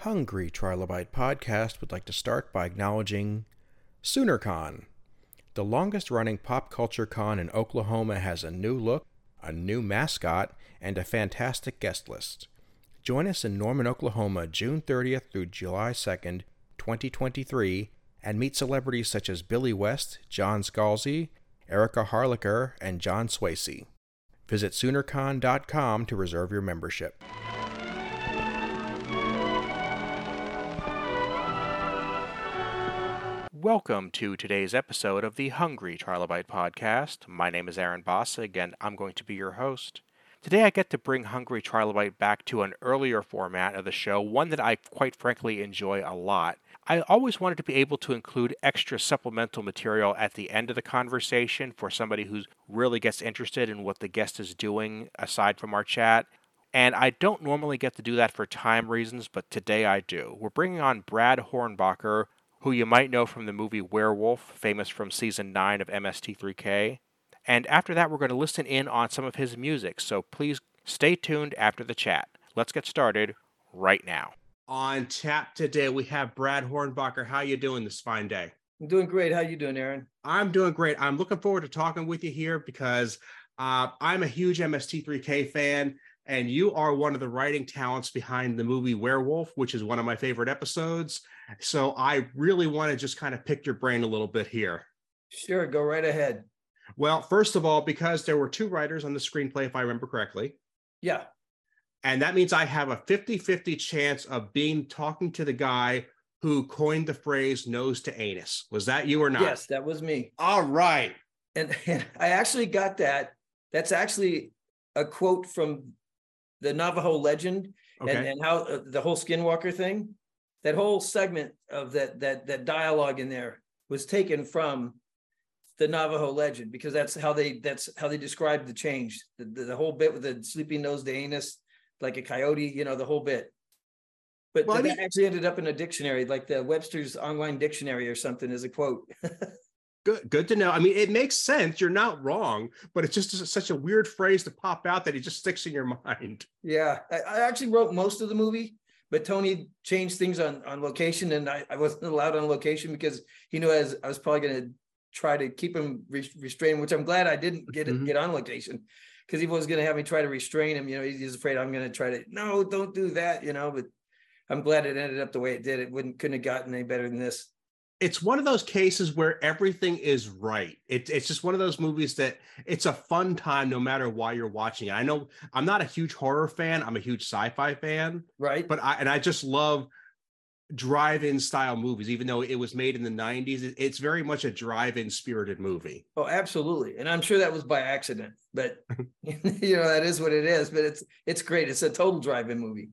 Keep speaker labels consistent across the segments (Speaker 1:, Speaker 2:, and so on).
Speaker 1: Hungry Trilobite podcast would like to start by acknowledging SoonerCon. The longest running pop culture con in Oklahoma has a new look, a new mascot, and a fantastic guest list. Join us in Norman, Oklahoma, June 30th through July 2nd, 2023, and meet celebrities such as Billy West, John Scalzi, Erica Harlacher, and John Swasey. Visit SoonerCon.com to reserve your membership. Welcome to today's episode of the Hungry Trilobite podcast. My name is Aaron Bossig, and I'm going to be your host. Today, I get to bring Hungry Trilobite back to an earlier format of the show, one that I quite frankly enjoy a lot. I always wanted to be able to include extra supplemental material at the end of the conversation for somebody who really gets interested in what the guest is doing aside from our chat. And I don't normally get to do that for time reasons, but today I do. We're bringing on Brad Hornbacher, who you might know from the movie Werewolf, famous from season 9 of MST3K. And after that, we're going to listen in on some of his music, so please stay tuned after the chat. Let's get started right now. On tap today, we have Brad Hornbacher. How are you doing this fine day?
Speaker 2: I'm doing great. How are you doing, Aaron?
Speaker 1: I'm doing great. I'm looking forward to talking with you here because uh, I'm a huge MST3K fan, and you are one of the writing talents behind the movie Werewolf, which is one of my favorite episodes. So I really want to just kind of pick your brain a little bit here.
Speaker 2: Sure, go right ahead.
Speaker 1: Well, first of all, because there were two writers on the screenplay, if I remember correctly.
Speaker 2: Yeah.
Speaker 1: And that means I have a 50 50 chance of being talking to the guy who coined the phrase nose to anus. Was that you or not?
Speaker 2: Yes, that was me.
Speaker 1: All right.
Speaker 2: And, and I actually got that. That's actually a quote from the Navajo legend
Speaker 1: Okay.
Speaker 2: and, and how uh, the whole skinwalker thing that whole segment of that that that dialogue in there was taken from the Navajo legend because that's how they that's how they described the change the, the, the whole bit with the sleeping nose to anus like a coyote you know the whole bit but
Speaker 1: Well, I
Speaker 2: that
Speaker 1: mean-
Speaker 2: actually ended up in a dictionary like the Webster's online dictionary or something as a quote
Speaker 1: Good, good to know. I mean, it makes sense. You're not wrong, but it's just such a weird phrase to pop out that it just sticks in your mind.
Speaker 2: Yeah, I, I actually wrote most of the movie, but Tony changed things on on location, and I, I wasn't allowed on location because he knew as I was probably going to try to keep him re- restrained, which I'm glad I didn't get
Speaker 1: Mhm.
Speaker 2: get on location because he was going to have me try to restrain him. You know, he's afraid I'm going to try to no, don't do that. You know, but I'm glad it ended up the way it did. It wouldn't couldn't have gotten any better than this.
Speaker 1: It's one of those cases where everything is right. It, it's just one of those movies that it's a fun time no matter why you're watching it. I know I'm not a huge horror fan. I'm a huge sci-fi fan,
Speaker 2: Right?
Speaker 1: but I and I just love drive-in style movies. Even though it was made in the 90s, it- it's very much a drive-in spirited movie.
Speaker 2: Oh, absolutely. And I'm sure that was by accident, but you know, that is what it is. But it's it's great. It's a total drive-in movie.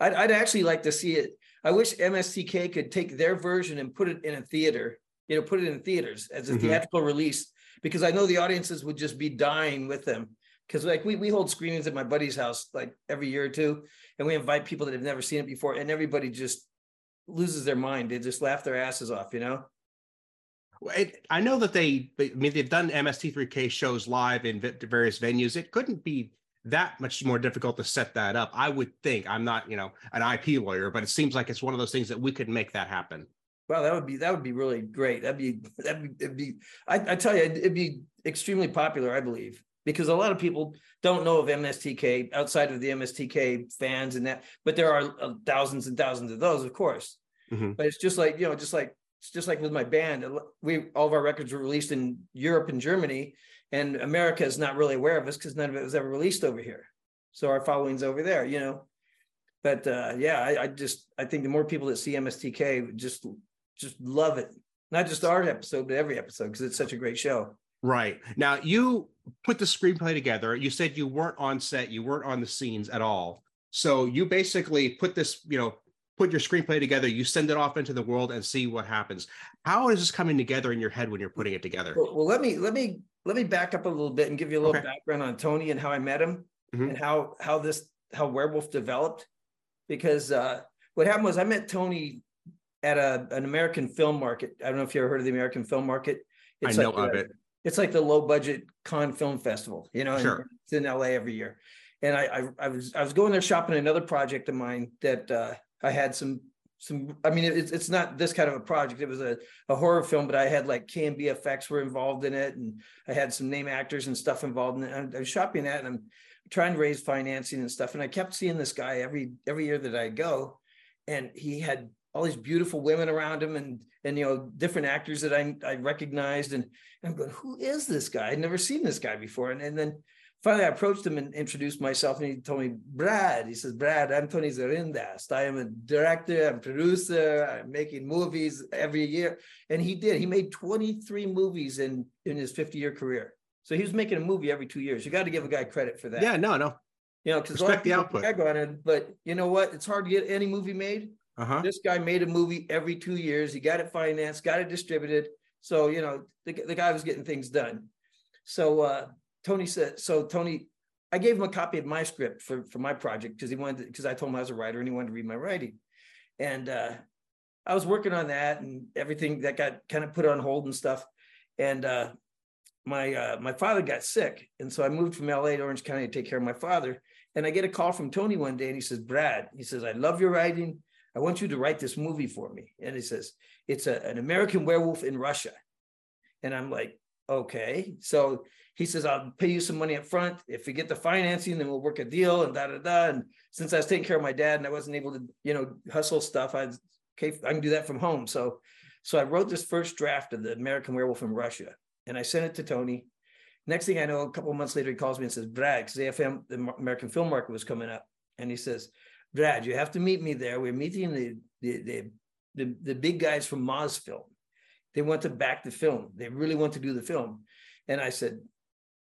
Speaker 2: I'd, I'd actually like to see it. I wish MSTK could take their version and put it in a theater, you know, put it in theaters as a
Speaker 1: Mhm.
Speaker 2: theatrical release, because I know the audiences would just be dying with them. Because like we we hold screenings at my buddy's house like every year or two, and we invite people that have never seen it before, and everybody just loses their mind. They just laugh their asses off, you know.
Speaker 1: It, I know that they, I mean, they've done MST3K shows live in various venues. It couldn't be that much more difficult to set that up. I would think. I'm not, you know, an IP lawyer, but it seems like it's one of those things that we could make that happen.
Speaker 2: Wow, that would be that would be really great. That'd be that'd be, it'd be I, I tell you, it'd be extremely popular, I believe, because a lot of people don't know of MSTK outside of the MSTK fans and that, but there are uh, thousands and thousands of those, of course.
Speaker 1: Mhm.
Speaker 2: But it's just like you know, just like it's just like with my band. We all of our records were released in Europe and Germany, and America is not really aware of us because none of it was ever released over here. So our following's over there, you know. But uh, yeah, I, I just I think the more people that see MSTK just just love it. Not just our episode, but every episode because it's such a great show.
Speaker 1: Right. Now, you put the screenplay together. You said you weren't on set, you weren't on the scenes at all. So you basically put this, you know, put your screenplay together, you send it off into the world and see what happens. How is this coming together in your head when you're putting it together?
Speaker 2: Well, well, let me let me let me back up a little bit and give you a little
Speaker 1: Okay.
Speaker 2: background on Tony and how I met him
Speaker 1: Mhm.
Speaker 2: and how how this how Werewolf developed. Because uh, what happened was I met Tony at a an American film market. I don't know if you ever heard of the American Film Market.
Speaker 1: I know
Speaker 2: like
Speaker 1: of
Speaker 2: the-
Speaker 1: it.
Speaker 2: It's like the low budget con film festival, you know,
Speaker 1: Sure.
Speaker 2: it's in LA every year. And I, I I was I was going there shopping another project of mine that uh, I had some some. I mean, it's it's not this kind of a project. It was a a horror film, but I had like KNB effects were involved in it, and I had some name actors and stuff involved in it. I was shopping that, and I'm trying to raise financing and stuff. And I kept seeing this guy every every year that I go, and he had all these beautiful women around him and and you know different actors that I I recognized and, and I'm going who is this guy I'd never seen this guy before and, and then finally I approached him and introduced myself and he told me Brad he says Brad I'm Tony Zarindast I am a director I'm producer I'm making movies every year and he did he made 23 movies in in his 50 year career so he was making a movie every two years you got to give a guy credit for that
Speaker 3: Yeah, no, no.
Speaker 2: you know because
Speaker 3: the output.
Speaker 2: on it but you know what it's hard to get any movie made
Speaker 3: Uh-huh.
Speaker 2: this guy made a movie every two years. He got it financed, got it distributed. So, you know, the, the guy was getting things done. So uh, Tony said, so Tony, I gave him a copy of my script for, for my project because he wanted, because I told him I was a writer and he wanted to read my writing. And uh, I was working on that and everything that got kind of put on hold and stuff. And uh, my uh, my father got sick. And so I moved from LA to Orange County to take care of my father. And I get a call from Tony one day and he says, Brad, he says, I love your writing. I want you to write this movie for me. And he says, it's a, an American werewolf in Russia. And I'm like, okay. So he says, I'll pay you some money up front. If we get the financing, then we'll work a deal and da da da. And since I was taking care of my dad and I wasn't able to, you know, hustle stuff, I okay, I can do that from home. So so I wrote this first draft of the American werewolf in Russia and I sent it to Tony. Next thing I know, a couple months later, he calls me and says, Brad, because AFM, the American film market was coming up. And he says, Brad, you have to meet me there. We're meeting the the the the, the big guys from Mosfilm. They want to back the film. They really want to do the film. And I said,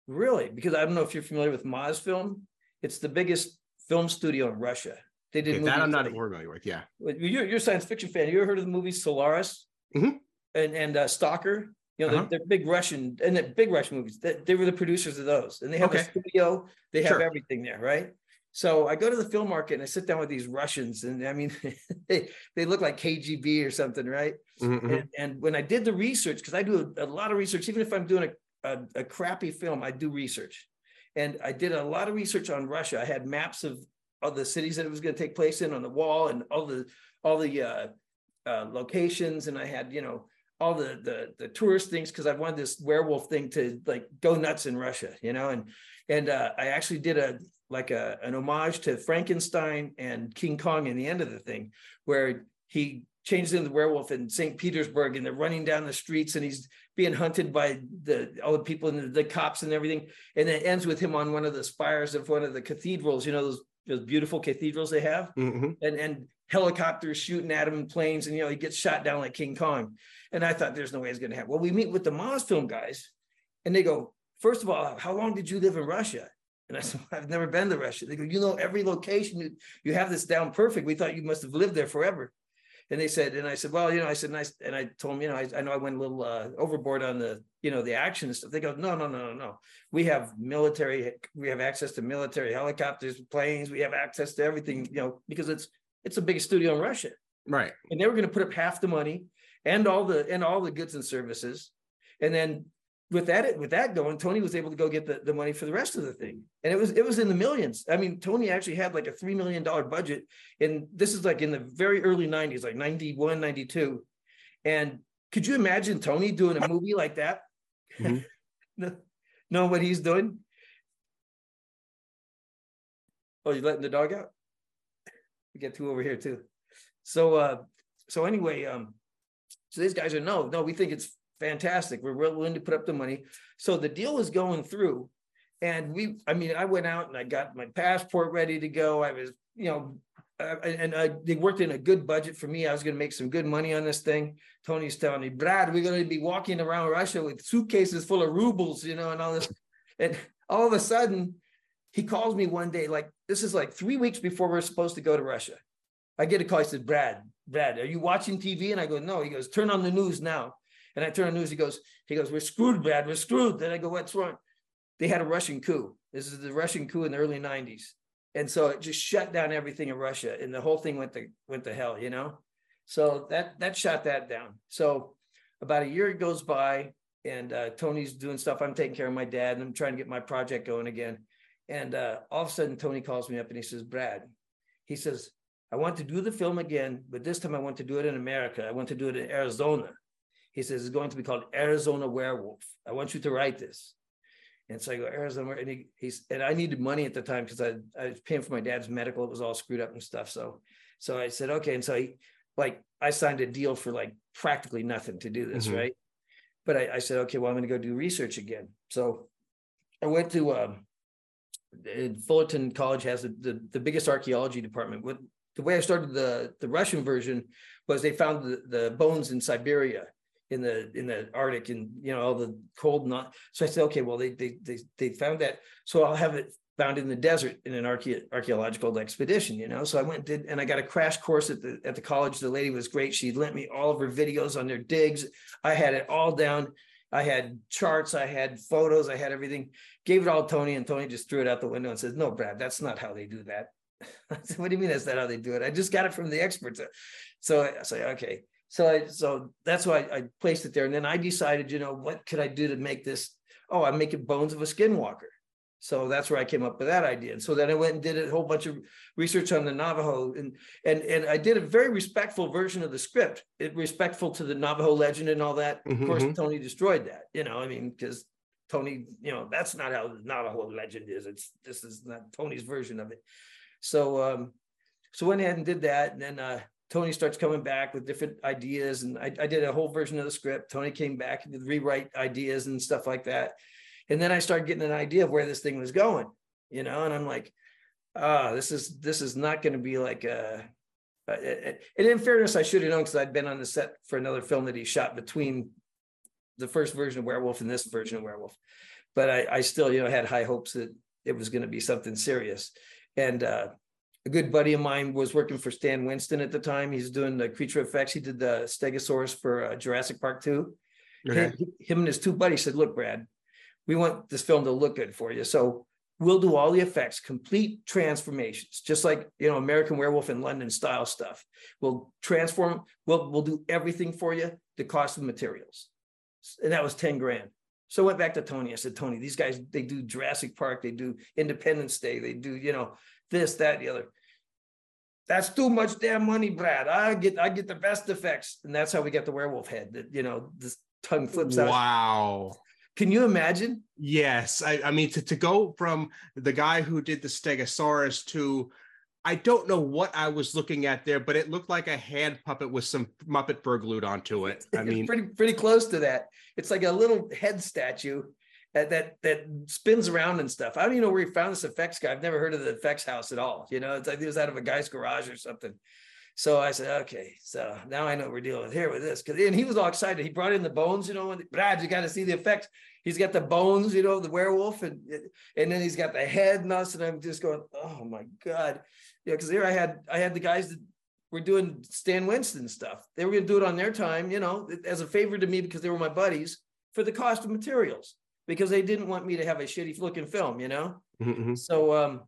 Speaker 2: really? Because I don't know if you're familiar with Mosfilm. It's the biggest film studio in Russia. They did
Speaker 3: Okay, that I'm not
Speaker 2: like-
Speaker 3: familiar with. Yeah.
Speaker 2: you're, you're a science fiction fan. You ever heard of the movie Solaris?
Speaker 3: Mhm.
Speaker 2: And and uh, Stalker. You know,
Speaker 3: Uh-huh.
Speaker 2: they're, they're big Russian and big Russian movies. They, they were the producers of those, and they have a studio. They have
Speaker 3: Sure.
Speaker 2: everything there, right? So I go to the film market and I sit down with these Russians, and I mean, they they look like KGB or something, right?
Speaker 3: Mhm, mhm.
Speaker 2: And, and when I did the research, because I do a, a lot of research, even if I'm doing a, a, a crappy film, I do research. And I did a lot of research on Russia. I had maps of all the cities that it was going to take place in on the wall and all the all the uh, uh, locations. And I had, you know, all the the, the tourist things because I wanted this werewolf thing to like go nuts in Russia, you know. And and uh, I actually did a like a an homage to Frankenstein and King Kong in the end of the thing, where he changes into the werewolf in St. Petersburg and they're running down the streets and he's being hunted by the all the people and the, the cops and everything. And it ends with him on one of the spires of one of the cathedrals, you know, those, those beautiful cathedrals they have
Speaker 3: Mhm.
Speaker 2: and and helicopters shooting at him and planes, and you know he gets shot down like King Kong. And I thought there's no way it's going to happen. Well, we meet with the Mosfilm guys, and they go, first of all, how long did you live in Russia? And I said, I've never been to Russia. They go, you know every location. You, you have this down perfect. We thought you must have lived there forever. And they said, and I said, well, you know, I said, and I, and I told them, you know, I, I know I went a little uh, overboard on the, you know, the action and stuff. They go, no, no, no, no, no. We have military, we have access to military helicopters, planes. We have access to everything, you know, because it's it's the biggest studio in Russia,
Speaker 3: Right.
Speaker 2: and they were going to put up half the money and all the and all the goods and services, and then with that with that going, Tony was able to go get the, the money for the rest of the thing, and it was it was in the millions. I mean, Tony actually had like a three million dollar budget, and this is like in the very early '90s, like 91, 92. and could you imagine Tony doing a movie like that?
Speaker 3: Mhm.
Speaker 2: know, know what he's doing? Oh, you letting the dog out? We get two over here too. So uh so anyway, um so these guys are no, no, we think it's fantastic. We're willing to put up the money. So the deal is going through. And we, I mean, I went out and I got my passport ready to go. I was, you know, uh, and I, they worked in a good budget for me. I was going to make some good money on this thing. Tony's telling me, Brad, we're going to be walking around Russia with suitcases full of rubles, you know, and all this. And all of a sudden, he calls me one day, like this is like three weeks before we're supposed to go to Russia. I get a call. He said, Brad, Brad, are you watching TV? And I go, no. He goes, turn on the news now. And I turn on the news. He goes, he goes, we're screwed, Brad. We're screwed. Then I go, what's wrong? They had a Russian coup. This is the Russian coup in the early 90s. And so it just shut down everything in Russia. And the whole thing went to went to hell, you know? So that that shut that down. So about a year goes by and uh, Tony's doing stuff. I'm taking care of my dad and I'm trying to get my project going again. And uh, all of a sudden, Tony calls me up and he says, Brad, he says, I want to do the film again, but this time I want to do it in America. I want to do it in Arizona. He says it's going to be called Arizona Werewolf. I want you to write this. And so I go Arizona, and he, he's and I needed money at the time because I I was paying for my dad's medical. It was all screwed up and stuff. So so I said okay, and so he like I signed a deal for like practically nothing to do this, mm-hmm. right? But I, I, said okay, well I'm going to go do research again. So I went to um, Fullerton College has the, the, the biggest archaeology department. What the way I started the the Russian version was they found the, the bones in Siberia in the in the Arctic and you know all the cold not so I said okay well they they they they found that. So I'll have it found in the desert in an archae- archaeological expedition you know? So I went and did and I got a crash course at the at the college. The lady was great. She lent me all of her videos on their digs. I had it all down. I had charts. I had photos. I had everything. Gave it all to Tony and Tony just threw it out the window and says no Brad that's not how they do that. Said, what do you mean that's not how they do it? I just got it from the experts. So I say, okay. So I so that's why I, I, placed it there. And then I decided, you know, what could I do to make this? Oh, I'm making bones of a skinwalker. So that's where I came up with that idea. And so then I went and did a whole bunch of research on the Navajo and and and I did a very respectful version of the script, it respectful to the Navajo legend and all that. Mm-hmm. Of course, mm-hmm. Tony destroyed that, you know, I mean, because Tony, you know, that's not how the Navajo legend is. It's this is not Tony's version of it. So um, so went ahead and did that, and then uh, Tony starts coming back with different ideas, and I, I did a whole version of the script. Tony came back and rewrite ideas and stuff like that, and then I started getting an idea of where this thing was going, you know, and I'm like, ah, oh, this is this is not going to be like a. and in fairness, I should have known because I'd been on the set for another film that he shot between the first version of Werewolf and this version of Werewolf, but I, I still, you know, had high hopes that it was going to be something serious. And uh, a good buddy of mine was working for Stan Winston at the time. He's doing the creature effects. He did the Stegosaurus for uh, Jurassic Park 2. Okay. Him, him and his two buddies said, Look, Brad, we want this film to look good for you. So we'll do all the effects, complete transformations, just like you know, American Werewolf in London style stuff. We'll transform, we'll we'll do everything for you, the cost of materials. And that was 10 grand. So I went back to Tony. I said, Tony, these guys, they do Jurassic Park, they do Independence Day, they do, you know, this, that, the other. That's too much damn money, Brad. I get I get the best effects. And that's how we get the werewolf head that, you know, this tongue flips out.
Speaker 3: Wow.
Speaker 2: Can you imagine?
Speaker 3: Yes. I, I mean, to, to go from the guy who did the Stegosaurus to I don't know what I was looking at there, but it looked like a hand puppet with some Muppet fur glued onto it. I mean,
Speaker 2: pretty pretty close to that. It's like a little head statue that, that spins around and stuff. I don't even know where he found this effects guy. I've never heard of the effects house at all. You know, it's like it was out of a guy's garage or something. So I said, okay, so now I know we're dealing with here with this. Cause and he was all excited. He brought in the bones, you know, and Brad, you got to see the effects. He's got the bones, you know, the werewolf, and and then he's got the head and us. And I'm just going, oh my God yeah, because here I had I had the guys that were doing Stan Winston stuff. They were going to do it on their time, you know, as a favor to me because they were my buddies for the cost of materials because they didn't want me to have a shitty looking film, you know. Mm-hmm. So um,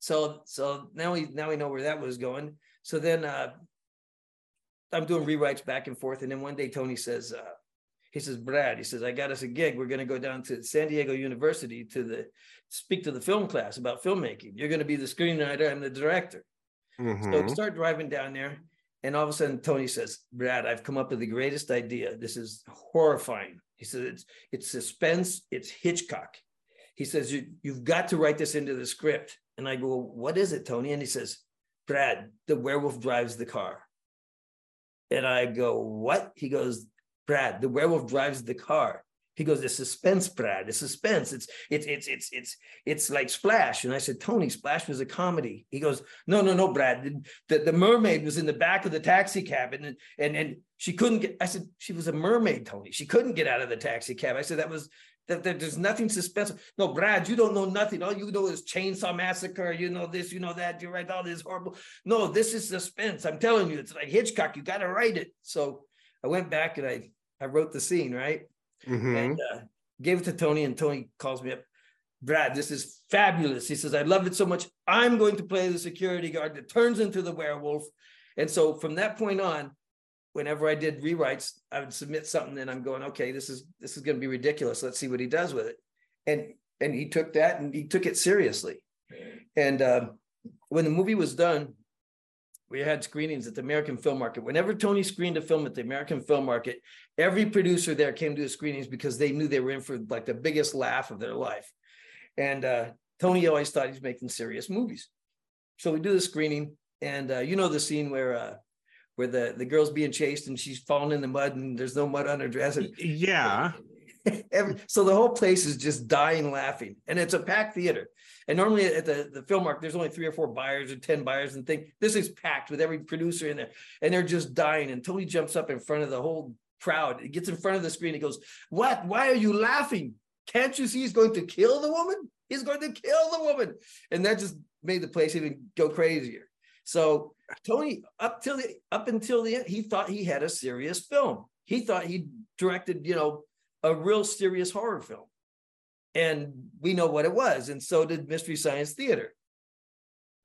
Speaker 2: so so now we now we know where that was going. So then uh, I'm doing rewrites back and forth, and then one day Tony says. Uh, he says, Brad, he says, I got us a gig. We're going to go down to San Diego University to the speak to the film class about filmmaking. You're going to be the screenwriter and the director. Mm-hmm. So start driving down there. And all of a sudden, Tony says, Brad, I've come up with the greatest idea. This is horrifying. He says, it's, it's suspense, it's Hitchcock. He says, you, You've got to write this into the script. And I go, What is it, Tony? And he says, Brad, the werewolf drives the car. And I go, What? He goes, Brad, the werewolf drives the car. He goes, the suspense, Brad, the suspense. It's it's it's it's it's it's like Splash. And I said, Tony, Splash was a comedy. He goes, No, no, no, Brad. The, the, the mermaid was in the back of the taxi cab and and and she couldn't get. I said, she was a mermaid, Tony. She couldn't get out of the taxi cab. I said, that was that, that, there's nothing suspense. No, Brad, you don't know nothing. All you know is Chainsaw Massacre. You know this, you know that. You write all this horrible. No, this is suspense. I'm telling you, it's like Hitchcock. You got to write it. So I went back and I I wrote the scene, right? Mm-hmm. And uh, gave it to Tony, and Tony calls me up. Brad, this is fabulous. He says, I love it so much. I'm going to play the security guard that turns into the werewolf. And so from that point on, whenever I did rewrites, I would submit something and I'm going, okay, this is this is going to be ridiculous. Let's see what he does with it. And and he took that and he took it seriously. And uh, when the movie was done, we had screenings at the American Film Market. Whenever Tony screened a film at the American Film Market, every producer there came to his screenings because they knew they were in for like the biggest laugh of their life. And uh, Tony always thought he's making serious movies. So we do the screening, and uh, you know the scene where uh, where the the girl's being chased and she's falling in the mud and there's no mud on her dress. And,
Speaker 3: yeah.
Speaker 2: Every, so the whole place is just dying laughing, and it's a packed theater. And normally at the the film mark, there's only three or four buyers or ten buyers, and think this is packed with every producer in there, and they're just dying. And Tony jumps up in front of the whole crowd. He gets in front of the screen. He goes, "What? Why are you laughing? Can't you see he's going to kill the woman? He's going to kill the woman!" And that just made the place even go crazier. So Tony, up till the up until the end, he thought he had a serious film. He thought he directed, you know, a real serious horror film. And we know what it was, and so did Mystery Science Theater.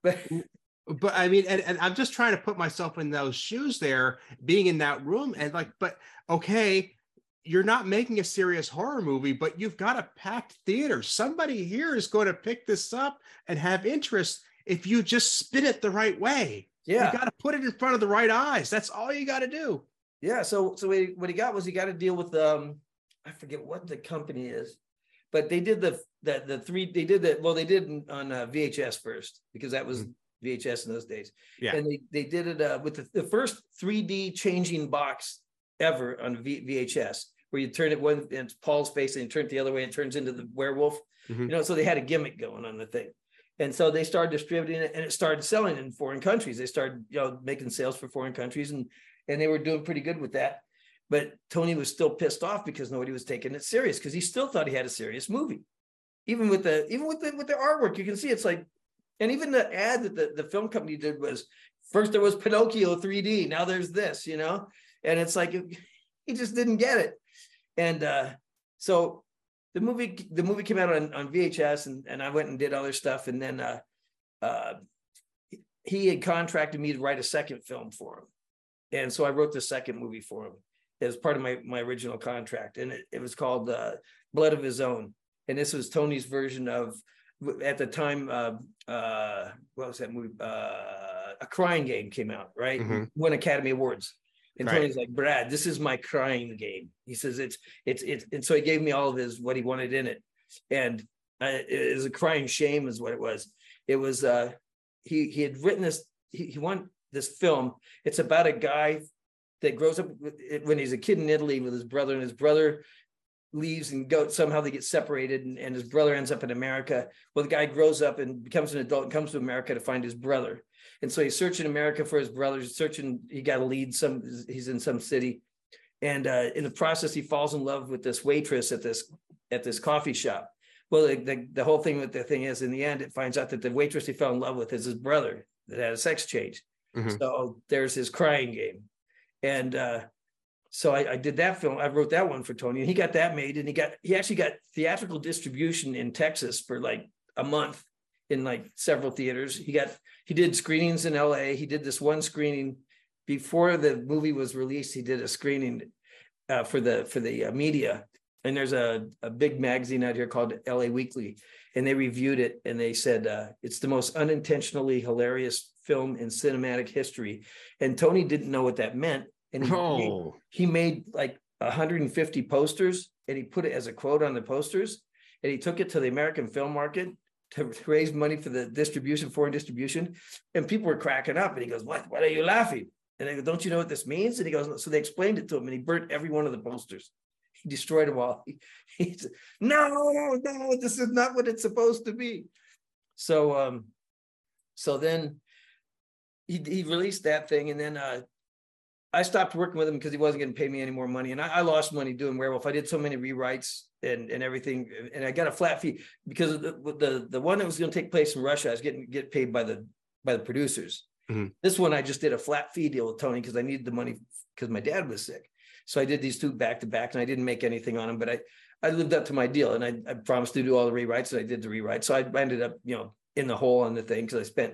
Speaker 3: But but I mean, and, and I'm just trying to put myself in those shoes there, being in that room, and like, but okay, you're not making a serious horror movie, but you've got a packed theater. Somebody here is going to pick this up and have interest if you just spin it the right way.
Speaker 2: Yeah.
Speaker 3: You got to put it in front of the right eyes. That's all you got to do.
Speaker 2: Yeah. So so what he got was he got to deal with um I forget what the company is, but they did the the the three they did that well they did on uh, VHS first because that was mm-hmm. VHS in those days.
Speaker 3: Yeah.
Speaker 2: And they they did it uh, with the, the first 3D changing box ever on v, VHS where you turn it one and it's Paul's face and you turn it the other way and it turns into the werewolf. Mm-hmm. You know, so they had a gimmick going on the thing. And so they started distributing it and it started selling in foreign countries. They started, you know, making sales for foreign countries and and they were doing pretty good with that. But Tony was still pissed off because nobody was taking it serious because he still thought he had a serious movie. Even with the even with the with the artwork, you can see it's like, and even the ad that the, the film company did was first there was Pinocchio 3D, now there's this, you know, and it's like he just didn't get it. And uh, so the movie the movie came out on, on VHS and, and I went and did other stuff and then uh, uh, he had contracted me to write a second film for him. And so I wrote the second movie for him as part of my my original contract and it, it was called uh, Blood of His Own. And this was Tony's version of at the time uh, uh, what was that movie uh, a crying game came out right mm-hmm. won academy awards and right. Tony's like, Brad, this is my crying game. He says it's it's it's and so he gave me all of his what he wanted in it. And uh, it was a crying shame, is what it was. It was uh he he had written this, he, he won this film. It's about a guy that grows up when he's a kid in Italy with his brother, and his brother leaves and go somehow they get separated and, and his brother ends up in America. Well, the guy grows up and becomes an adult and comes to America to find his brother. And so he's searching America for his brothers, searching, he got to lead some, he's in some city. And uh, in the process, he falls in love with this waitress at this at this coffee shop. Well, the, the, the whole thing with the thing is, in the end, it finds out that the waitress he fell in love with is his brother that had a sex change. Mm-hmm. So there's his crying game. And uh, so I, I, did that film. I wrote that one for Tony, and he got that made, and he got he actually got theatrical distribution in Texas for like a month in like several theaters. He got he did screenings in LA. He did this one screening before the movie was released. He did a screening uh, for the for the uh, media. And there's a, a big magazine out here called LA Weekly, and they reviewed it and they said uh, it's the most unintentionally hilarious film in cinematic history. And Tony didn't know what that meant, and he, oh. he, he made like 150 posters, and he put it as a quote on the posters, and he took it to the American film market to raise money for the distribution, foreign distribution. And people were cracking up. And he goes, What? What are you laughing? And they go, Don't you know what this means? And he goes, So they explained it to him and he burnt every one of the posters. He destroyed them all. He, he said, No, no, this is not what it's supposed to be. So um, so then he, he released that thing and then uh I stopped working with him because he wasn't going to pay me any more money. And I, I, lost money doing werewolf. I did so many rewrites and, and everything. And I got a flat fee because the, the, the one that was going to take place in Russia, I was getting get paid by the by the producers. Mm-hmm. This one I just did a flat fee deal with Tony because I needed the money because my dad was sick. So I did these two back to back and I didn't make anything on them, but I I lived up to my deal and I, I promised to do all the rewrites and I did the rewrite. So I ended up, you know, in the hole on the thing because I spent,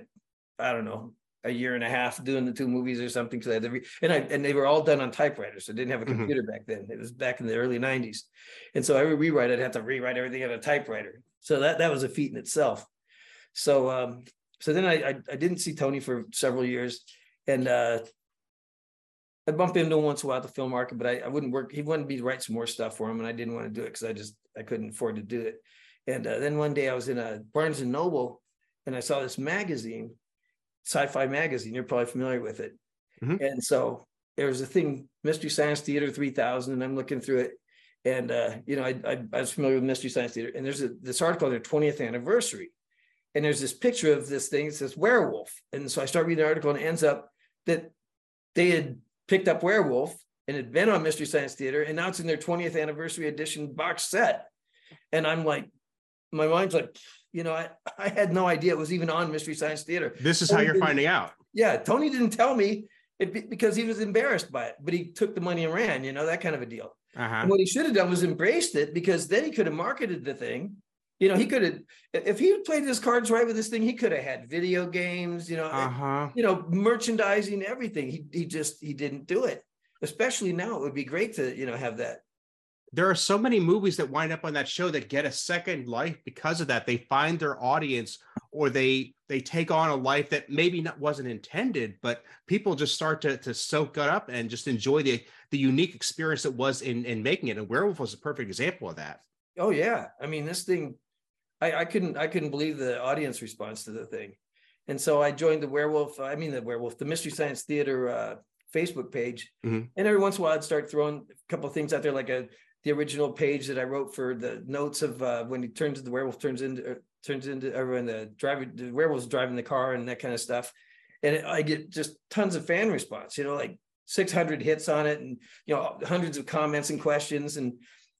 Speaker 2: I don't know, a year and a half doing the two movies or something because I had to re- and I and they were all done on typewriters. So I didn't have a mm-hmm. computer mm-hmm. back then. It was back in the early 90s. And so every rewrite I'd have to rewrite everything on a typewriter. So that that was a feat in itself. So um so then I I, I didn't see Tony for several years. and uh, I bump into him once in a while at the film market, but I, I wouldn't work. He wanted me to write some more stuff for him, and I didn't want to do it because I just I couldn't afford to do it. And uh, then one day I was in a Barnes and Noble, and I saw this magazine, Sci-Fi magazine. You're probably familiar with it.
Speaker 3: Mhm.
Speaker 2: And so there was a thing, Mystery Science Theater 3000, and I'm looking through it, and uh, you know I, I I was familiar with Mystery Science Theater, and there's a, this article on their 20th anniversary, and there's this picture of this thing. It says werewolf, and so I start reading the article, and it ends up that they had picked up werewolf and had been on Mystery Science Theater, and now it's in their 20th anniversary edition box set. And I'm like, my mind's like, you know, I, I had no idea it was even on Mystery Science Theater.
Speaker 3: This is how
Speaker 2: Oh,
Speaker 3: you're finding out.
Speaker 2: Yeah, Tony didn't tell me it because he was embarrassed by it, but he took the money and ran, you know, that kind of a deal.
Speaker 3: Uh-huh.
Speaker 2: And what he should have done was embraced it because then he could have marketed the thing. You know, he could have, if he had played his cards right with this thing, he could have had video games, you know,
Speaker 3: Uh-huh.
Speaker 2: you know, merchandising, everything. He he just he didn't do it. Especially now, it would be great to you know have that.
Speaker 3: There are so many movies that wind up on that show that get a second life because of that. They find their audience or they they take on a life that maybe not wasn't intended, but people just start to to soak it up and just enjoy the the unique experience that was in in making it. And Werewolf was a perfect example of that.
Speaker 2: Oh yeah, I mean this thing, I I couldn't I couldn't believe the audience response to the thing, and so I joined the werewolf. I mean the werewolf, the Mystery Science Theater uh, Facebook page,
Speaker 3: Mhm.
Speaker 2: and every once in a while I'd start throwing a couple of things out there like a the original page that I wrote for the notes of uh, when he turns the werewolf turns into uh, turns into when the driver the werewolf's driving the car and that kind of stuff, and I get just tons of fan response. You know, like 600 hits on it, and you know hundreds of comments and questions, and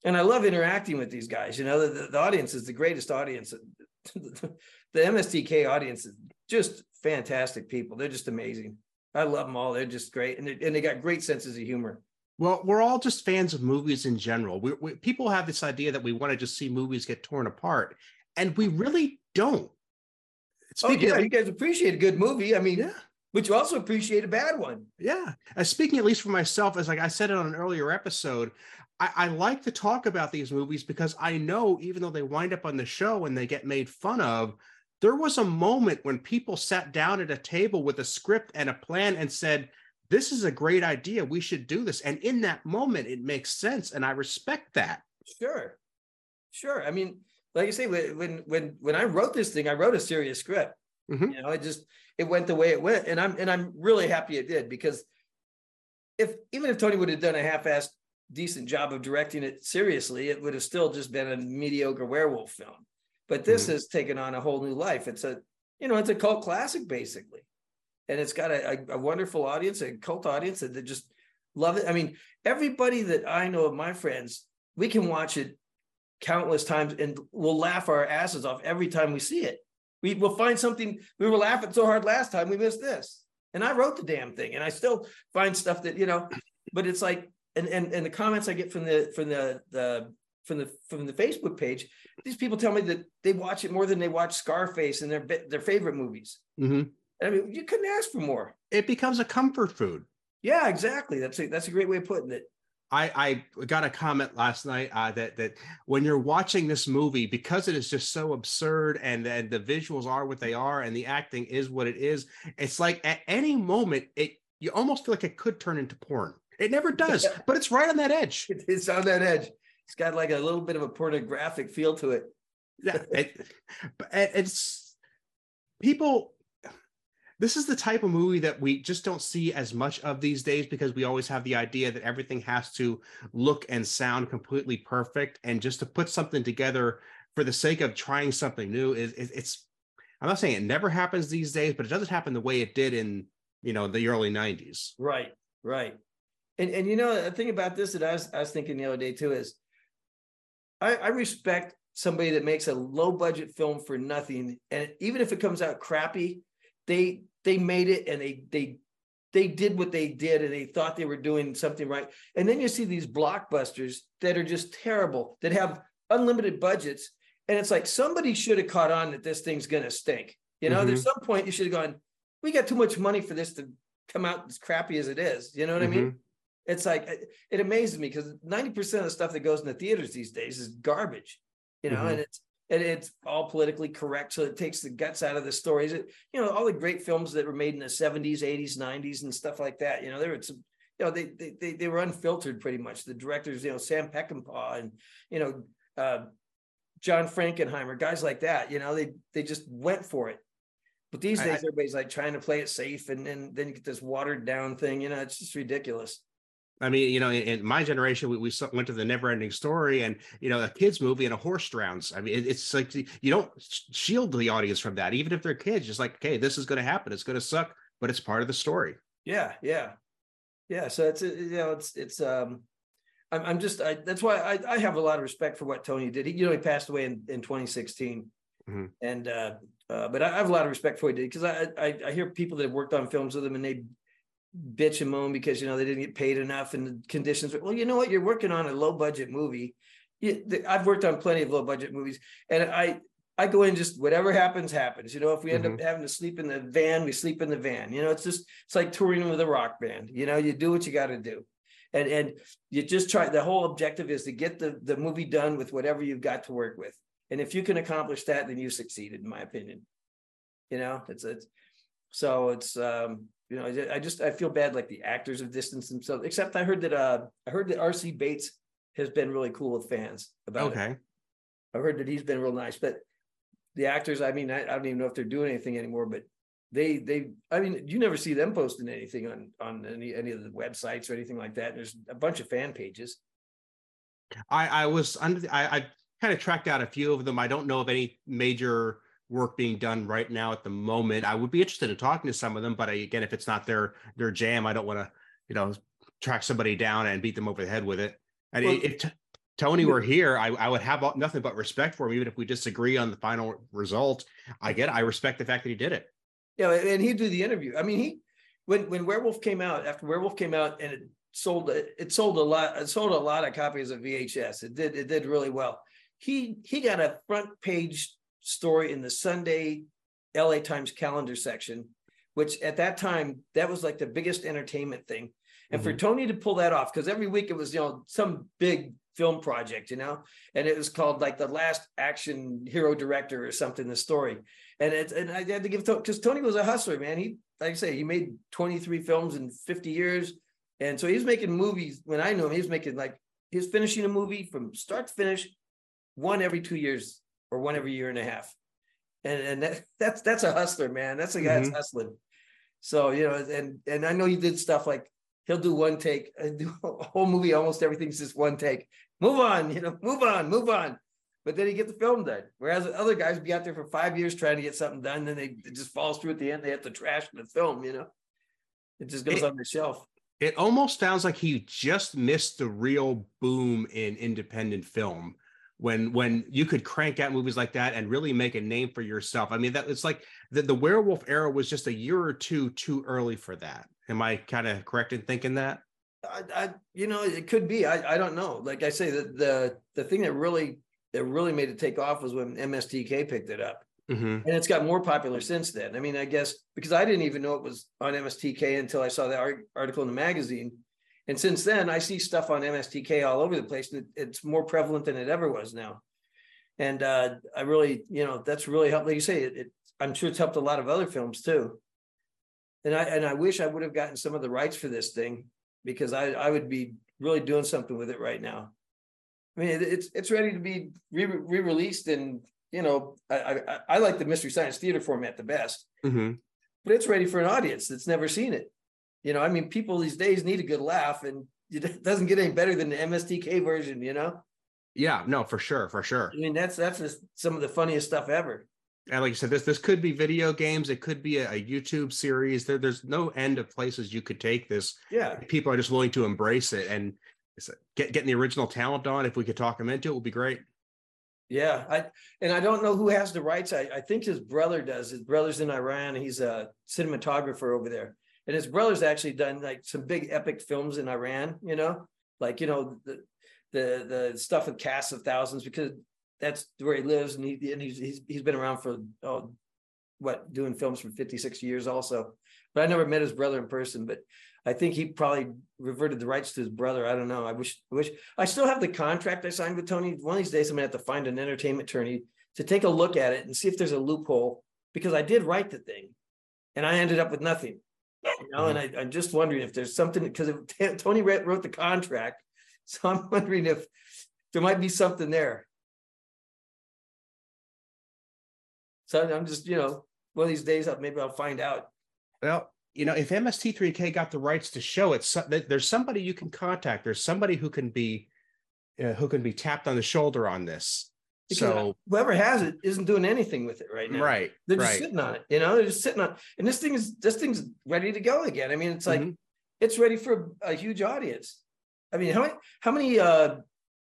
Speaker 2: and I love interacting with these guys. You know, the, the, the audience is the greatest audience. the MSTK audience is just fantastic people. They're just amazing. I love them all. They're just great, and they, and they got great senses of humor.
Speaker 3: Well, we're all just fans of movies in general. We, we, people have this idea that we want to just see movies get torn apart, and we really don't.
Speaker 2: Oh yeah,
Speaker 3: of-
Speaker 2: you guys appreciate a good movie. I mean,
Speaker 3: yeah.
Speaker 2: but you also appreciate a bad one.
Speaker 3: Yeah. Uh, speaking at least for myself, as like I said it on an earlier episode, I, I like to talk about these movies because I know even though they wind up on the show and they get made fun of, there was a moment when people sat down at a table with a script and a plan and said, This is a great idea. We should do this. And in that moment, it makes sense. And I respect that.
Speaker 2: Sure, sure. I mean, like you say, when when when I wrote this thing, I wrote a serious script.
Speaker 3: Mhm.
Speaker 2: You know, it just it went the way it went, and I'm and I'm really happy it did because if even if Tony would have done a half-assed decent job of directing it seriously, it would have still just been a mediocre werewolf film. But this
Speaker 3: Mhm.
Speaker 2: has taken on a whole new life. It's a you know, it's a cult classic basically, and it's got a, a, a wonderful audience, a cult audience that just love it. I mean, everybody that I know of my friends, we can watch it countless times and we'll laugh our asses off every time we see it. We will find something. We were laughing so hard last time we missed this, and I wrote the damn thing, and I still find stuff that you know. But it's like, and and and the comments I get from the from the the from the from the Facebook page, these people tell me that they watch it more than they watch Scarface and their their favorite movies.
Speaker 3: Mhm.
Speaker 2: I mean, you couldn't ask for more.
Speaker 3: It becomes a comfort food.
Speaker 2: Yeah, exactly. That's a that's a great way of putting it.
Speaker 3: I, I got a comment last night uh, that that when you're watching this movie, because it is just so absurd and, and the visuals are what they are and the acting is what it is, it's like at any moment it you almost feel like it could turn into porn. It never does, but it's right on that edge.
Speaker 2: It's on that edge. It's got like a little bit of a pornographic feel to it.
Speaker 3: Yeah, it, it's people. This is the type of movie that we just don't see as much of these days because we always have the idea that everything has to look and sound completely perfect, and just to put something together for the sake of trying something new is it's. I'm not saying it never happens these days, but it doesn't happen the way it did in you know the early '90s.
Speaker 2: Right, right. And and you know, the thing about this that I was I was thinking the other day too is I, I respect somebody that makes a low budget film for nothing. And even if it comes out crappy, they they made it and they they they did what they did and they thought they were doing something right. And then you see these blockbusters that are just terrible, that have unlimited budgets. And it's like somebody should have caught on that this thing's gonna stink. You know, there's some point you should have gone, we got too much money for this to come out as crappy as it is. You know what I mean? It's like it- it amazes me because 90% of the stuff that goes in the theaters these days is garbage, you know,
Speaker 3: Mhm.
Speaker 2: and it's and it's all politically correct. So it takes the guts out of the stories. It, you know, all the great films that were made in the 70s, 80s, 90s, and stuff like that. You know, there were some, you know, they they they, they were unfiltered pretty much. The directors, you know, Sam Peckinpah and you know, uh, John Frankenheimer, guys like that. You know, they they just went for it. But these days, I, everybody's like trying to play it safe, and, and then you get this watered down thing. You know, it's just ridiculous.
Speaker 3: I mean, you know, in, in my generation, we, we, went to the never ending story and, you know, a kid's movie and a horse drowns. I mean, it, it's like you don't shield the audience from that, even if they're kids, just like, okay, this is going to happen. It's going to suck, but it's part of the story.
Speaker 2: Yeah. Yeah. Yeah. So it's, you know, it's, it's, um, I'm, I'm just, I, that's why I, I have a lot of respect for what Tony did. He, you know, he passed away in, in 2016. Mm-hmm. And, uh, uh, but I, I have a lot of respect for what he did because I, I, I hear people that have worked on films with him and they bitch and moan because you know they didn't get paid enough and the conditions. Well, you know what? You're working on a low budget movie. I've worked on plenty of low budget movies, and I I go in just whatever happens happens. You know, if we end mm-hmm. up having to sleep in the van, we sleep in the van. You know, it's just it's like touring with a rock band. You know, you do what you got to do, and and you just try. The whole objective is to get the the movie done with whatever you've got to work with. And if you can accomplish that, then you succeeded, in my opinion. You know, it's it's so it's um you know, I just I feel bad like the actors have distanced themselves. Except I heard that uh I heard that RC Bates has been really cool with fans about okay. it. I heard that he's been real nice, but the actors, I mean, I, I, don't even know if they're doing anything anymore, but they they I mean, you never see them posting anything on on any any of the websites or anything like that. There's a bunch of fan pages.
Speaker 3: I I was under I I kind of tracked out a few of them. I don't know of any major work being done right now at the moment. I would be interested in talking to some of them, but I, again, if it's not their their jam, I don't want to, you know, track somebody down and beat them over the head with it. And well, if t- Tony were here, I, I would have nothing but respect for him, even if we disagree on the final result. I get, it. I respect the fact that he did it.
Speaker 2: Yeah, and he'd do the interview. I mean, he when when Werewolf came out, after Werewolf came out, and it sold it sold a lot, it sold a lot of copies of VHS. It did it did really well. He he got a front page story in the Sunday LA Times calendar section, which at that time, that was like the biggest entertainment thing. And mm-hmm. for Tony to pull that off, because every week it was, you know, some big film project, you know, and it was called like the last action hero director or something, the story. And it, and I had to give because Tony was a hustler, man. He, like I say, he made 23 films in 50 years. And so he was making movies when I knew him, he was making like, he was finishing a movie from start to finish, one every two years or one every year and a half. And and that, that's that's a hustler, man. That's a guy mm-hmm. that's hustling. So you know, and and I know you did stuff like he'll do one take, do a whole movie, almost everything's just one take. Move on, you know, move on, move on. But then he get the film done. Whereas other guys be out there for five years trying to get something done, then they it just falls through at the end. They have to trash the film, you know. It just goes it, on the shelf.
Speaker 3: It almost sounds like he just missed the real boom in independent film when when you could crank out movies like that and really make a name for yourself. I mean, that it's like the, the werewolf era was just a year or two too early for that. Am I kind of correct in thinking that?
Speaker 2: I, I, you know, it could be. I, I don't know. Like I say, the the the thing that really that really made it take off was when MSTK picked it up, mm-hmm. and it's got more popular since then. I mean, I guess because I didn't even know it was on MSTK until I saw the article in the magazine, and since then, I see stuff on MSTK all over the place. And it's more prevalent than it ever was now. And uh, I really, you know, that's really helped. Like you say, it, it, I'm sure it's helped a lot of other films too. And I and I wish I would have gotten some of the rights for this thing because I I would be really doing something with it right now. I mean, it, it's it's ready to be re released, and you know, I, I, I like the Mystery Science Theater format the best, mm-hmm. but it's ready for an audience that's never seen it. You know, I mean, people these days need a good laugh, and it doesn't get any better than the MSTK version. You know.
Speaker 3: Yeah, no, for sure, for sure.
Speaker 2: I mean, that's that's just some of the funniest stuff ever.
Speaker 3: And like you said, this this could be video games. It could be a, a YouTube series. There, there's no end of places you could take this.
Speaker 2: Yeah,
Speaker 3: people are just willing to embrace it and get getting the original talent on. If we could talk them into it, would be great.
Speaker 2: Yeah, I and I don't know who has the rights. I, I think his brother does. His brother's in Iran. He's a cinematographer over there and his brother's actually done like some big epic films in Iran, you know, like you know the the the stuff with casts of thousands because that's where he lives and he and he's he's, he's been around for oh what doing films for 56 years also. But I never met his brother in person, but I think he probably reverted the rights to his brother. I don't know. I wish I wish I still have the contract I signed with Tony. One of these days I'm gonna have to find an entertainment attorney to take a look at it and see if there's a loophole because I did write the thing, and I ended up with nothing. You know, and I, I'm just wondering if there's something because Tony wrote the contract, so I'm wondering if there might be something there. So I'm just, you know, one of these days, maybe I'll find out.
Speaker 3: Well, you know, if MST3K got the rights to show it, so, there's somebody you can contact. There's somebody who can be uh, who can be tapped on the shoulder on this. Because so
Speaker 2: whoever has it isn't doing anything with it right now.
Speaker 3: Right.
Speaker 2: They're just
Speaker 3: right.
Speaker 2: sitting on it. You know, they're just sitting on, It. and this thing is this thing's ready to go again. I mean, it's like mm-hmm. it's ready for a, huge audience. I mean, how many how many uh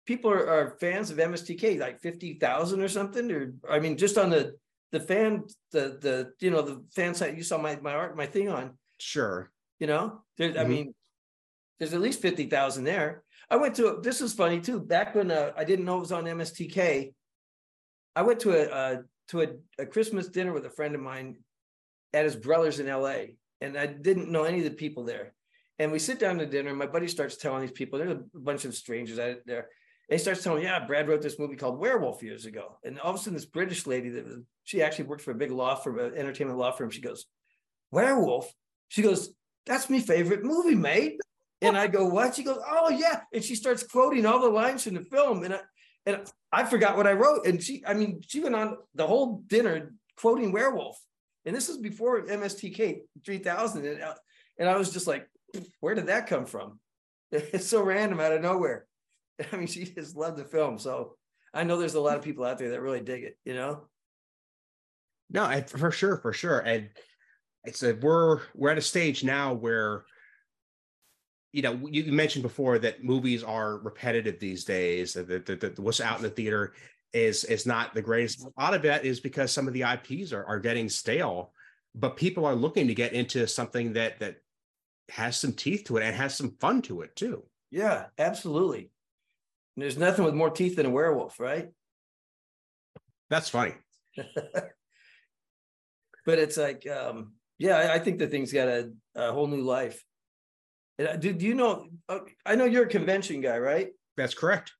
Speaker 2: people are, are fans of MSTK? Like fifty thousand or something? Or I mean, just on the the fan the the you know the fan site you saw my my art my thing on.
Speaker 3: Sure.
Speaker 2: You know, there, mm-hmm. I mean, there's at least fifty thousand there. I went to this is funny too. Back when uh, I didn't know it was on MSTK, I went to a to a, a Christmas dinner with a friend of mine at his brother's in LA, and I didn't know any of the people there. And we sit down to dinner, and my buddy starts telling these people, there's a bunch of strangers out there. And he starts telling yeah, Brad wrote this movie called Werewolf years ago. And all of a sudden, this British lady that was, she actually worked for a big law firm, an entertainment law firm. She goes, Werewolf? She goes, that's my favorite movie, mate. And I go, what? She goes, oh yeah. And she starts quoting all the lines from the film. And I, and I forgot what I wrote. And she, I mean, she went on the whole dinner quoting Werewolf. And this was before MSTK 3000. And, uh, and I was just like, where did that come from? It's so random out of nowhere. I mean, she just loved the film. So I know there's a lot of people out there that really dig it, you know?
Speaker 3: No, for sure, for sure. And it's a we're we're at a stage now where you know you mentioned before that movies are repetitive these days that, that, that what's out in the theater is is not the greatest. A lot of that is because some of the ips are, are getting stale but people are looking to get into something that that has some teeth to it and has some fun to it too.
Speaker 2: Yeah absolutely. And there's nothing with more teeth than a werewolf right?
Speaker 3: That's funny.
Speaker 2: But it's like um yeah i, I think the thing's got a, a whole new life do, do you know? Uh, I know you're a convention guy, right?
Speaker 3: That's correct.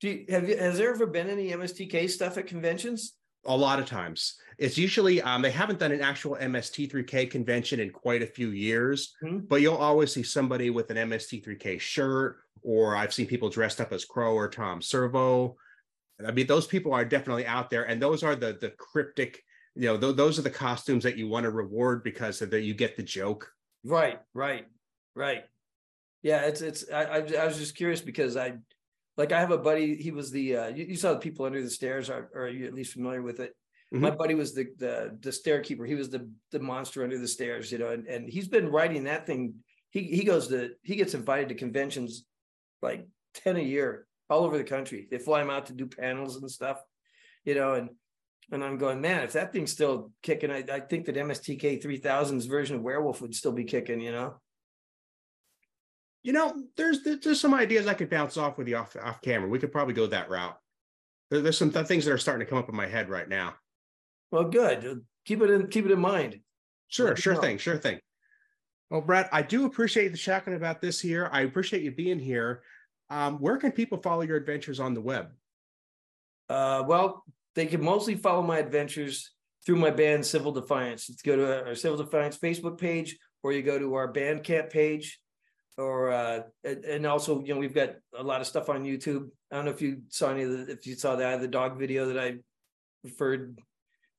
Speaker 2: Do you, have you, has there ever been any MSTK stuff at conventions?
Speaker 3: A lot of times. It's usually um, they haven't done an actual MST3K convention in quite a few years, mm-hmm. but you'll always see somebody with an MST3K shirt, or I've seen people dressed up as Crow or Tom Servo. I mean, those people are definitely out there, and those are the the cryptic. You know, th- those are the costumes that you want to reward because that you get the joke.
Speaker 2: Right, right, right. Yeah, it's it's. I, I, I was just curious because I, like, I have a buddy. He was the. Uh, you, you saw the people under the stairs, or, or are you at least familiar with it? Mm-hmm. My buddy was the the the stair keeper. He was the the monster under the stairs, you know. And and he's been writing that thing. He he goes to he gets invited to conventions, like ten a year, all over the country. They fly him out to do panels and stuff, you know. And and I'm going, man, if that thing's still kicking, I, I think that MSTK 3000's version of Werewolf would still be kicking, you know
Speaker 3: you know, there's there's some ideas I could bounce off with you off off camera. We could probably go that route. There, there's some th- things that are starting to come up in my head right now.
Speaker 2: Well, good. Keep it in keep it in mind.
Speaker 3: Sure, sure thing, sure thing. Well, Brad, I do appreciate the chatting about this here. I appreciate you being here. Um, where can people follow your adventures on the web?
Speaker 2: Uh, well, they can mostly follow my adventures through my band Civil Defiance. Let's go to our Civil Defiance Facebook page, or you go to our Bandcamp page, or uh, and also you know we've got a lot of stuff on YouTube. I don't know if you saw any of the if you saw that the dog video that I referred.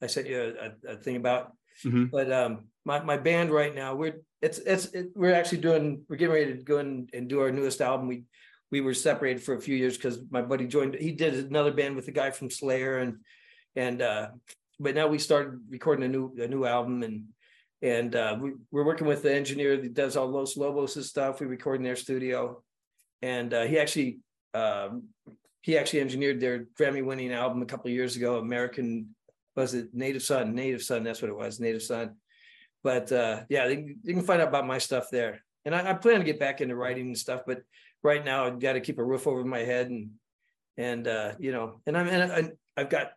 Speaker 2: I sent you a, a thing about. Mm-hmm. But um, my my band right now we're it's it's it, we're actually doing we're getting ready to go in and do our newest album. We we were separated for a few years because my buddy joined. He did another band with the guy from Slayer and and uh, but now we started recording a new a new album and and uh, we, we're working with the engineer that does all Los Lobos' stuff. We record in their studio, and uh, he actually um, he actually engineered their Grammy-winning album a couple years ago. American was it Native Son? Native Son, that's what it was, Native Son. But uh, yeah, you can find out about my stuff there. And I, I plan to get back into writing and stuff, but right now I've got to keep a roof over my head and and uh, you know, and I'm and I've got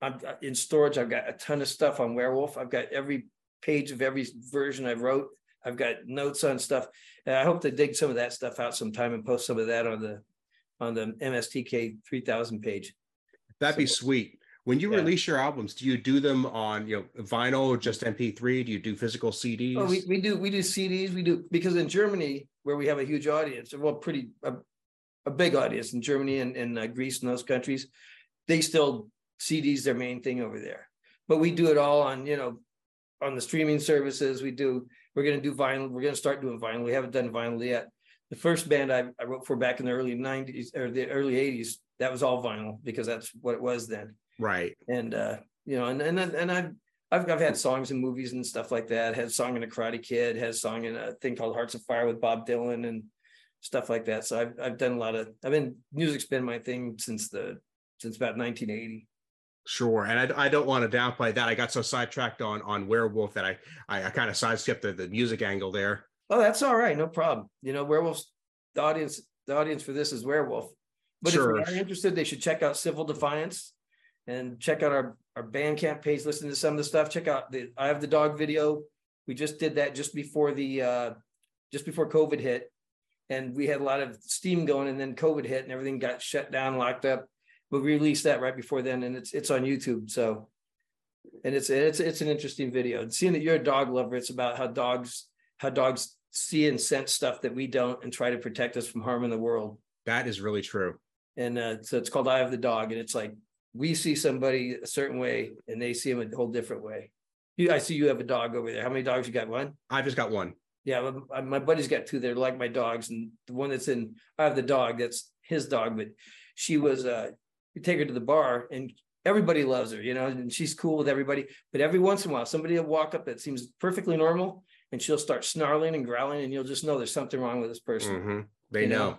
Speaker 2: I'm in storage. I've got a ton of stuff on Werewolf. I've got every page of every version I wrote. I've got notes on stuff. And I hope to dig some of that stuff out sometime and post some of that on the on the MSTK 3000 page.
Speaker 3: That'd so, be sweet. When you
Speaker 2: Yeah.
Speaker 3: release your albums, do you do them on you know vinyl or just MP3? Do you do physical CDs?
Speaker 2: Oh, we, we do, we do CDs, we do, because in Germany, where we have a huge audience, well, pretty, a, a big audience in Germany and, and uh, Greece and those countries, they still, CDs their main thing over there. But we do it all on, you know, on the streaming services, we do, we're gonna do vinyl, we're gonna start doing vinyl, we haven't done vinyl yet. The first band I, I wrote for back in the early nineties, or the early eighties, that was all vinyl, because that's what it was then.
Speaker 3: right.
Speaker 2: and uh you know and and and I've I've I've had songs in movies and stuff like that had a song in a Karate Kid had a song in a thing called Hearts of Fire with Bob Dylan and stuff like that so I've I've done a lot of I've been music's been my thing since the since about 1980
Speaker 3: Sure, and I, I don't want to downplay that. I got so sidetracked on on Werewolf that I I, I kind of sidestepped the, the music angle there.
Speaker 2: oh that's all right no problem you know werewolves the audience the audience for this is werewolf but
Speaker 3: Sure.
Speaker 2: if they are interested they should check out Civil Defiance and check out our our Bandcamp page listen to some of the stuff check out the I have the dog video we just did that just before the uh just before COVID hit. And we had a lot of steam going and then COVID hit and everything got shut down, locked up. We released that right before then and it's it's on YouTube. So and it's it's it's an interesting video. And seeing that you're a dog lover, it's about how dogs how dogs see and sense stuff that we don't and try to protect us from harm in the world.
Speaker 3: That is really true.
Speaker 2: And uh, so it's called Eye of the Dog. And it's like we see somebody a certain way and they see them a whole different way. You I see you have a dog over there. How many dogs you got? One?
Speaker 3: I've just got one.
Speaker 2: Yeah, my- my buddy's got two. They're like my dogs, and the one that's in I have the dog. That's his dog, but she was. uh You take her to the bar, and everybody loves her, you know, and she's cool with everybody. But every once in a while, somebody will walk up that seems perfectly normal, and she'll start snarling and growling, and you'll just know there's something wrong with this person.
Speaker 3: Mhm. They
Speaker 2: you
Speaker 3: know.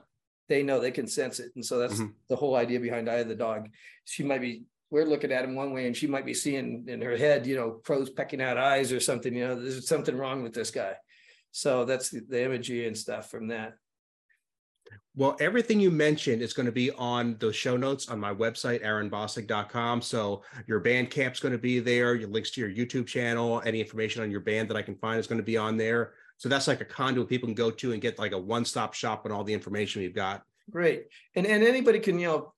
Speaker 2: They know they can sense it, and so that's
Speaker 3: Mhm.
Speaker 2: the whole idea behind Eye of the Dog. She might be. We're looking at him one way, and she might be seeing in her head, you know, crows pecking out eyes or something. You know, there's something wrong with this guy. So that's the, the imagery and stuff from that.
Speaker 3: Well, everything you mentioned is going to be on the show notes on my website, aaronbossig.com. So your Bandcamp's going to be there, your links to your YouTube channel, any information on your band that I can find is going to be on there. So that's like a conduit people can go to and get like a one-stop shop on all the information we've got.
Speaker 2: Great. And and anybody can, you know,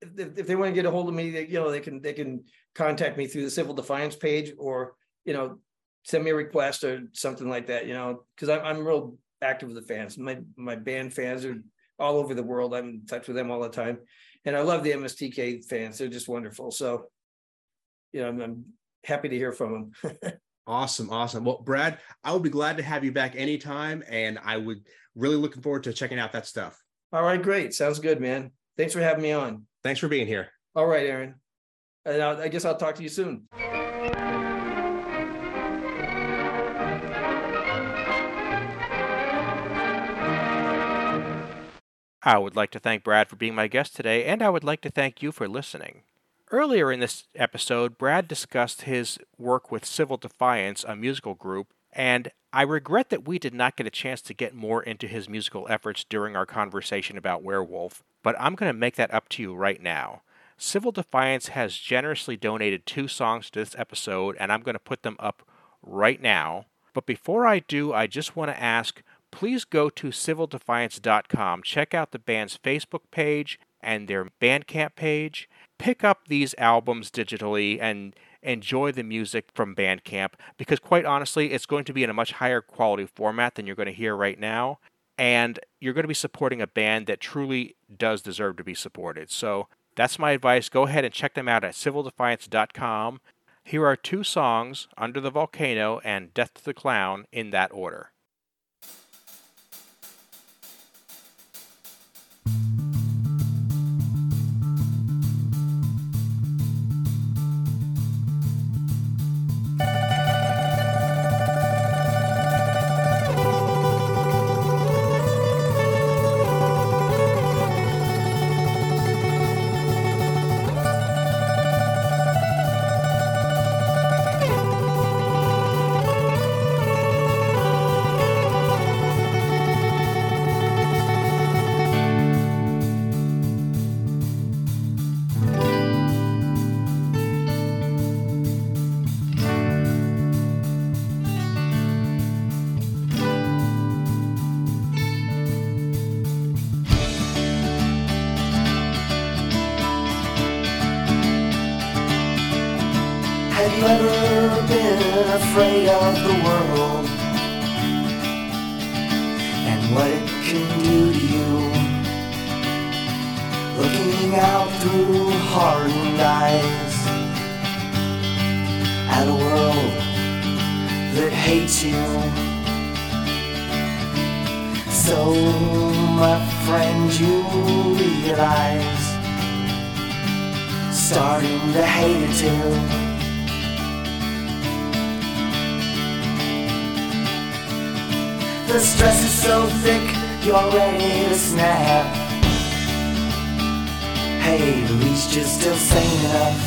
Speaker 2: if, if they want to get a hold of me, they, you know, they can they can contact me through the Civil Defiance page or, you know, send me a request or something like that, you know, because I'm I'm real active with the fans. My my band fans are all over the world. I'm in touch with them all the time. And I love the MSTK fans. They're just wonderful. So, you know, I'm, I'm happy to hear from them.
Speaker 3: Awesome, awesome. Well, Brad, I would be glad to have you back anytime, and I would really looking forward to checking out that stuff.
Speaker 2: all right, great. Sounds good, man. Thanks for having me on.
Speaker 3: Thanks for being here.
Speaker 2: All right, Aaron. And I guess I'll talk to you soon.
Speaker 1: I would like to thank Brad for being my guest today, and I would like to thank you for listening. Earlier in this episode, Brad discussed his work with Civil Defiance, a musical group, and I regret that we did not get a chance to get more into his musical efforts during our conversation about Werewolf, but I'm going to make that up to you right now. Civil Defiance has generously donated two songs to this episode, and I'm going to put them up right now. But before I do, I just want to ask please go to civildefiance.com, check out the band's Facebook page and their Bandcamp page. Pick up these albums digitally and enjoy the music from Bandcamp because, quite honestly, it's going to be in a much higher quality format than you're going to hear right now. And you're going to be supporting a band that truly does deserve to be supported. So that's my advice. Go ahead and check them out at civildefiance.com. Here are two songs Under the Volcano and Death to the Clown in that order.
Speaker 4: Starting to hate it too. The stress is so thick, you're ready to snap. Hey, at least you're still sane enough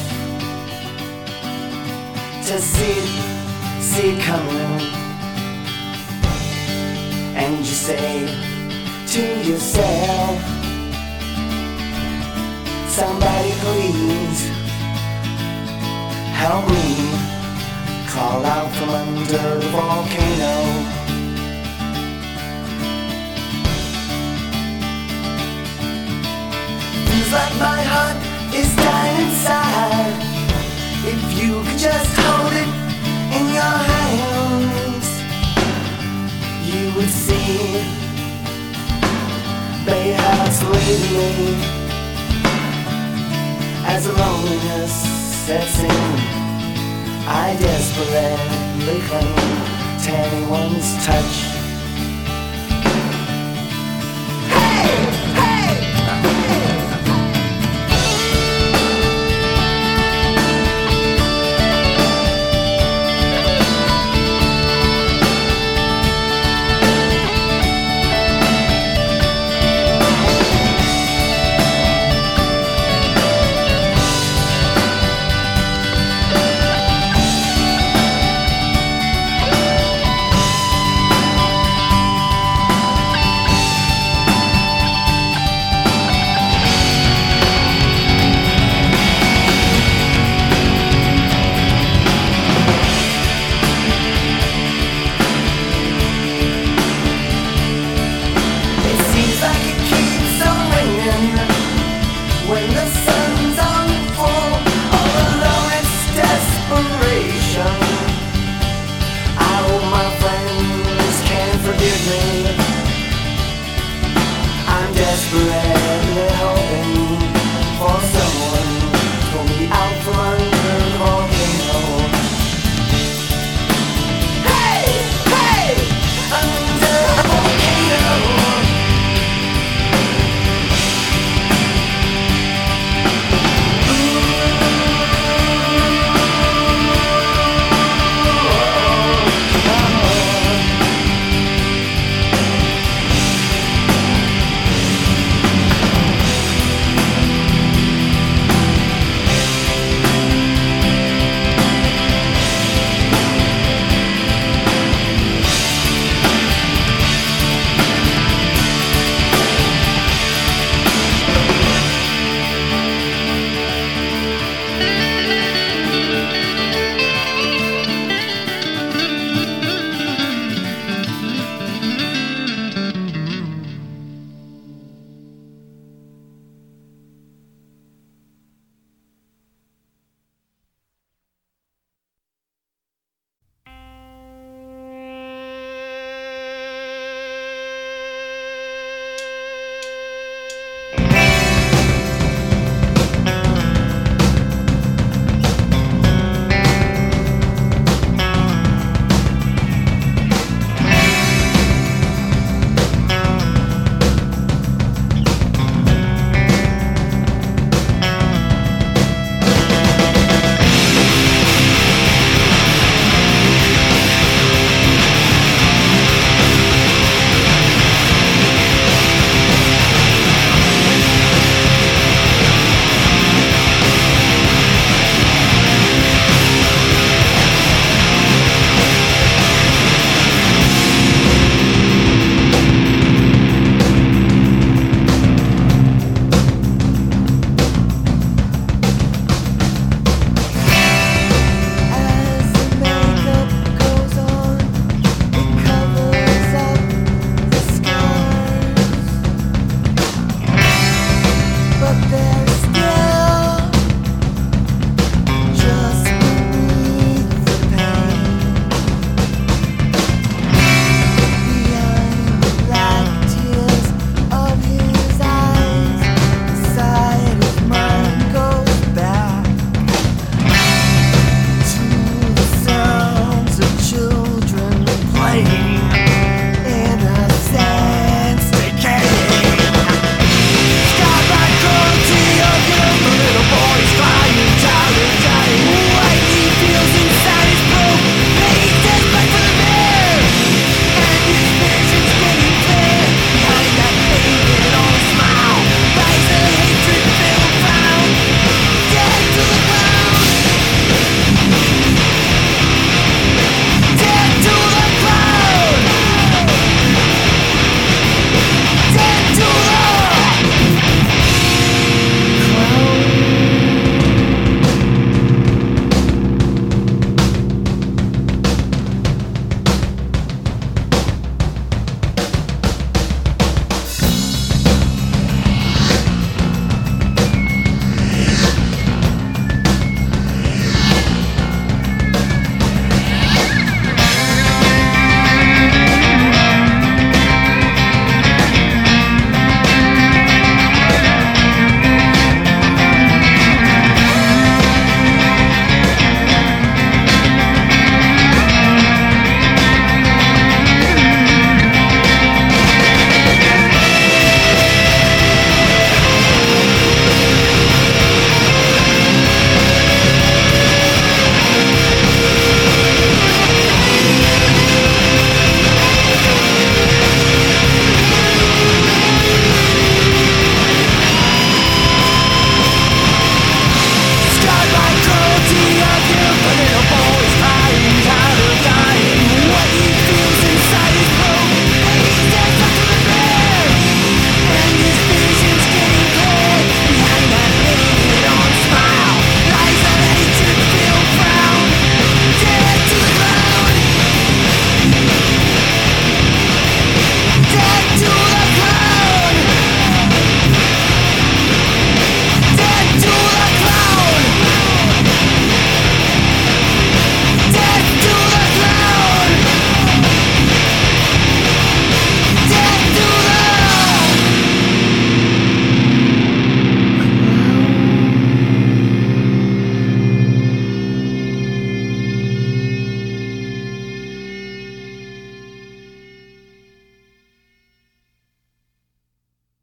Speaker 4: to see see it coming. And you say to yourself, Somebody please help me crawl out from under the volcano. Feels like my heart is dying inside. If you could just hold it in your hands, you would see, it's leaving me as loneliness sets in. I desperately cling to anyone's touch.